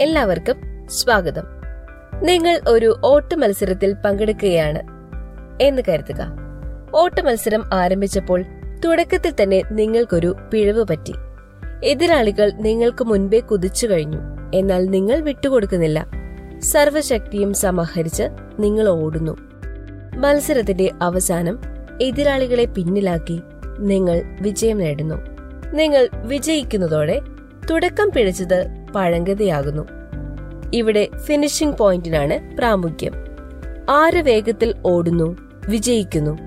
എല്ലാവർക്കും സ്വാഗതം. നിങ്ങൾ ഒരു ഓട്ട മത്സരത്തിൽ പങ്കെടുക്കുകയാണ് എന്ന് കരുതുക. ഓട്ട മത്സരം ആരംഭിച്ചപ്പോൾ തുടക്കത്തിൽ തന്നെ നിങ്ങൾക്കൊരു പിഴവ് പറ്റി. എതിരാളികൾ നിങ്ങൾക്ക് മുൻപേ കുതിച്ചു കഴിഞ്ഞു. എന്നാൽ നിങ്ങൾ വിട്ടുകൊടുക്കുന്നില്ല. സർവശക്തിയും സമാഹരിച്ച് നിങ്ങൾ ഓടുന്നു. മത്സരത്തിന്റെ അവസാനം എതിരാളികളെ പിന്നിലാക്കി നിങ്ങൾ വിജയം നേടുന്നു. നിങ്ങൾ വിജയിക്കുന്നതോടെ തുടക്കം പിഴച്ചത് പഴങ്കതയാകുന്നു ഇവിടെ ഫിനിഷിംഗ് പോയിന്റിനാണ് പ്രാമുഖ്യം. ആര് വേഗത്തിൽ ഓടുന്നു വിജയിക്കുന്നു?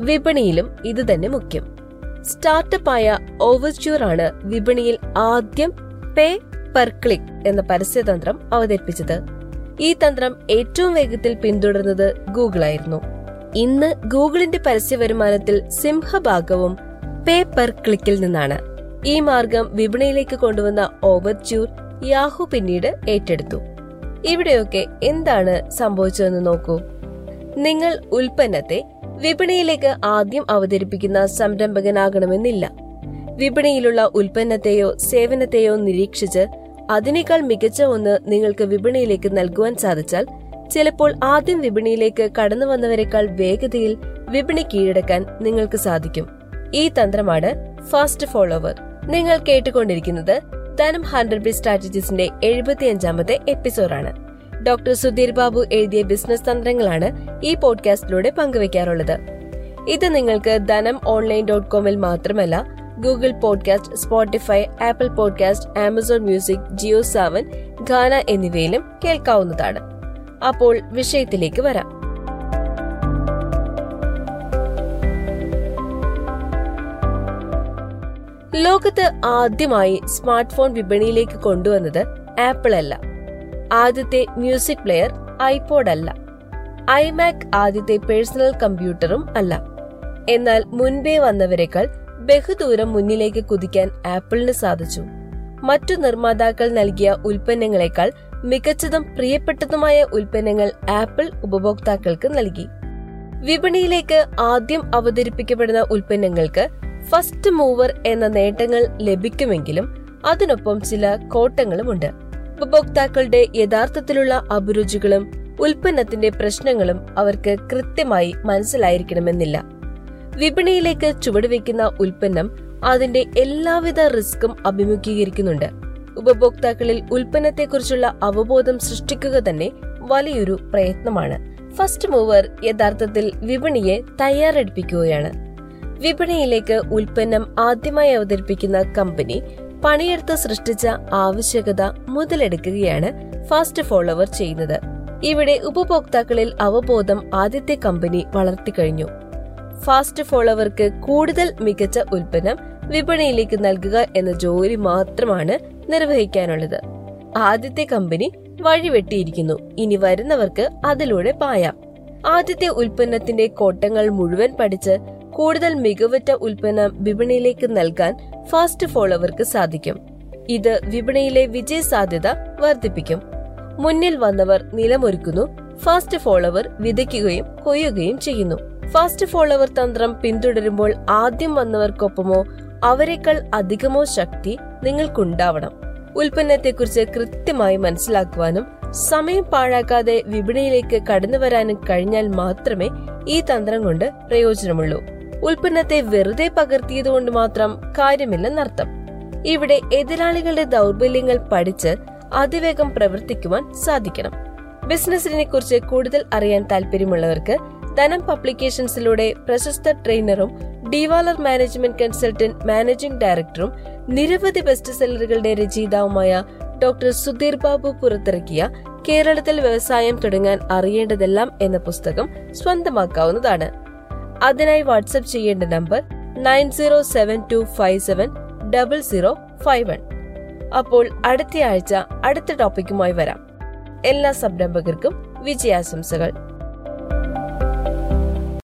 വിപണിയിലും ഇത് തന്നെ മുഖ്യം. സ്റ്റാർട്ടപ്പായ ഓവർച്യൂർ ആണ് വിപണിയിൽ ആദ്യം പേ പെർ ക്ലിക്ക് എന്ന പരസ്യതന്ത്രം അവതരിപ്പിച്ചത്. ഈ തന്ത്രം ഏറ്റവും വേഗത്തിൽ പിന്തുടർന്നത് ഗൂഗിൾ ആയിരുന്നു. ഇന്ന് ഗൂഗിളിന്റെ പരസ്യ വരുമാനത്തിൽ സിംഹഭാഗവും പേ പെർ ക്ലിക്കിൽ നിന്നാണ്. ഈ മാർഗം വിപണിയിലേക്ക് കൊണ്ടുവന്ന ഓവർച്യൂർ യാഹു പിന്നീട് ഏറ്റെടുത്തു. ഇവിടെയൊക്കെ എന്താണ് സംഭവിച്ചതെന്ന് നോക്കൂ. നിങ്ങൾ ഉൽപ്പന്നത്തെ വിപണിയിലേക്ക് ആദ്യം അവതരിപ്പിക്കുന്ന സംരംഭകനാകണമെന്നില്ല. വിപണിയിലുള്ള ഉൽപ്പന്നത്തെയോ സേവനത്തെയോ നിരീക്ഷിച്ച് അതിനേക്കാൾ മികച്ച ഒന്ന് നിങ്ങൾക്ക് വിപണിയിലേക്ക് നൽകുവാൻ സാധിച്ചാൽ ചിലപ്പോൾ ആദ്യം വിപണിയിലേക്ക് കടന്നു വന്നവരെക്കാൾ വേഗതയിൽ വിപണി കീഴടക്കാൻ നിങ്ങൾക്ക് സാധിക്കും. ഈ തന്ത്രമാണ് ഫാസ്റ്റ് ഫോളോവർ. നിങ്ങൾ കേട്ടുകൊണ്ടിരിക്കുന്നത് ധനം ഹൺഡ്രഡ് ബി സ്ട്രാറ്റജീസിന്റെ എഴുപത്തിയഞ്ചാമത്തെ എപ്പിസോഡാണ്. ഡോക്ടർ സുധീർ ബാബു എഴുതിയ ബിസിനസ് തന്ത്രങ്ങളാണ് ഈ പോഡ്കാസ്റ്റിലൂടെ പങ്കുവയ്ക്കാറുള്ളത് ഇത് നിങ്ങൾക്ക് ധനം ഓൺലൈൻ ഡോട്ട് കോമിൽ മാത്രമല്ല Google podcast Spotify Apple podcast Amazon music Jio Saavn Gaana എന്നിവയിലും കേൾക്കാവുന്നതാണ്. അപ്പോൾ വിഷയത്തിലേക്ക് വരാം. ലോകത്ത് ആദ്യമായി സ്മാർട്ട് ഫോൺ വിപണിയിലേക്ക് കൊണ്ടുവന്നത് ആപ്പിൾ അല്ല ആദ്യത്തെ മ്യൂസിക് പ്ലെയർ ഐപോഡ് അല്ല ഐമാക് ആദ്യത്തെ പേഴ്സണൽ കമ്പ്യൂട്ടറും അല്ല. എന്നാൽ മുൻപേ വന്നവരെക്കാൾ ബഹുദൂരം മുന്നിലേക്ക് കുതിക്കാൻ ആപ്പിളിന് സാധിച്ചു. മറ്റു നിർമ്മാതാക്കൾ നൽകിയ ഉൽപ്പന്നങ്ങളെക്കാൾ മികച്ചതും പ്രിയപ്പെട്ടതുമായ ഉൽപ്പന്നങ്ങൾ ആപ്പിൾ ഉപഭോക്താക്കൾക്ക് നൽകി. വിപണിയിലേക്ക് ആദ്യം അവതരിപ്പിക്കപ്പെടുന്ന ഉൽപ്പന്നങ്ങൾക്ക് ഫസ്റ്റ് മൂവർ എന്ന നേട്ടങ്ങൾ ലഭിക്കുമെങ്കിലും അതിനൊപ്പം ചില കോട്ടങ്ങളുമുണ്ട്. ഉപഭോക്താക്കളുടെ യഥാർത്ഥത്തിലുള്ള അഭിരുചികളും ഉൽപ്പന്നത്തിന്റെ പ്രശ്നങ്ങളും അവർക്ക് കൃത്യമായി മനസ്സിലായിരിക്കണമെന്നില്ല. വിപണിയിലേക്ക് ചുവടുവെക്കുന്ന ഉൽപ്പന്നം അതിന്റെ എല്ലാവിധ റിസ്ക്കും അഭിമുഖീകരിക്കുന്നുണ്ട്. ഉപഭോക്താക്കളിൽ ഉൽപ്പന്നത്തെക്കുറിച്ചുള്ള അവബോധം സൃഷ്ടിക്കുക തന്നെ വലിയൊരു പ്രയത്നമാണ്. ഫസ്റ്റ് മൂവർ യഥാർത്ഥത്തിൽ വിപണിയെ തയ്യാറെടുപ്പിക്കുകയാണ്. വിപണിയിലേക്ക് ഉൽപ്പന്നം ആദ്യമായി അവതരിപ്പിക്കുന്ന കമ്പനി പണിയെടുത്ത് സൃഷ്ടിച്ച ആവശ്യകത മുതലെടുക്കുകയാണ് ഫാസ്റ്റ് ഫോളോവർ ചെയ്യുന്നത്. ഇവിടെ ഉപഭോക്താക്കളിൽ അവബോധം ആദ്യത്തെ കമ്പനി വളർത്തിക്കഴിഞ്ഞു ഫാസ്റ്റ് ഫോളോവർക്ക് കൂടുതൽ മികച്ച ഉൽപ്പന്നം വിപണിയിലേക്ക് നൽകുക എന്ന ജോലി മാത്രമാണ് നിർവഹിക്കാനുള്ളത്. ആദ്യത്തെ കമ്പനി വഴിവെട്ടിയിരിക്കുന്നു. ഇനി വരുന്നവർക്ക് അതിലൂടെ പായാം. ആദ്യത്തെ ഉൽപ്പന്നത്തിന്റെ കോട്ടങ്ങൾ മുഴുവൻ പഠിച്ച് കൂടുതൽ മികവുറ്റ ഉൽപ്പന്നം വിപണിയിലേക്ക് നൽകാൻ ഫാസ്റ്റ് ഫോളോവർക്ക് സാധിക്കും. ഇത് വിപണിയിലെ വിജയ സാധ്യത വർദ്ധിപ്പിക്കും. മുന്നിൽ വന്നവർ നിലമൊരുക്കുന്നു ഫാസ്റ്റ് ഫോളോവർ വിതയ്ക്കുകയും കൊയ്യുകയും ചെയ്യുന്നു. ഫാസ്റ്റ് ഫോളോവർ തന്ത്രം പിന്തുടരുമ്പോൾ ആദ്യം വന്നവർക്കൊപ്പമോ അവരെക്കാൾ അധികമോ ശക്തി നിങ്ങൾക്കുണ്ടാവണം. ഉൽപ്പന്നത്തെക്കുറിച്ച് കൃത്യമായി മനസ്സിലാക്കുവാനും സമയം പാഴാക്കാതെ വിപണിയിലേക്ക് കടന്നു വരാനും കഴിഞ്ഞാൽ മാത്രമേ ഈ തന്ത്രം കൊണ്ട് പ്രയോജനമുള്ളൂ. ഉൽപ്പന്നത്തെ വെറുതെ പകർത്തിയതുകൊണ്ട് മാത്രം കാര്യമില്ലെന്നർത്ഥം. ഇവിടെ എതിരാളികളുടെ ദൗർബല്യങ്ങൾ പഠിച്ച് അതിവേഗം പ്രവർത്തിക്കുവാൻ സാധിക്കണം. ബിസിനസിനെ കുറിച്ച് കൂടുതൽ അറിയാൻ താല്പര്യമുള്ളവർക്ക് ധനം പബ്ലിക്കേഷൻസിലൂടെ പ്രശസ്ത ട്രെയിനറും ഡിവാലർ മാനേജ്മെന്റ് കൺസൾട്ടന്റ് മാനേജിംഗ് ഡയറക്ടറും നിരവധി ബെസ്റ്റ് സെല്ലറുകളുടെ രചയിതാവുമായ ഡോക്ടർ സുധീർ ബാബു പുറത്തിറക്കിയ കേരളത്തിൽ വ്യവസായം തുടങ്ങാൻ അറിയേണ്ടതെല്ലാം എന്ന പുസ്തകം സ്വന്തമാക്കാവുന്നതാണ്. അതിനായി വാട്സ്ആപ്പ് ചെയ്യേണ്ട number nine zero seven two five seven double zero five one. അപ്പോൾ അടുത്തയാഴ്ച അടുത്ത ടോപ്പിക്കുമായി വരാം. എല്ലാ സംരംഭകർക്കും വിജയാശംസകൾ.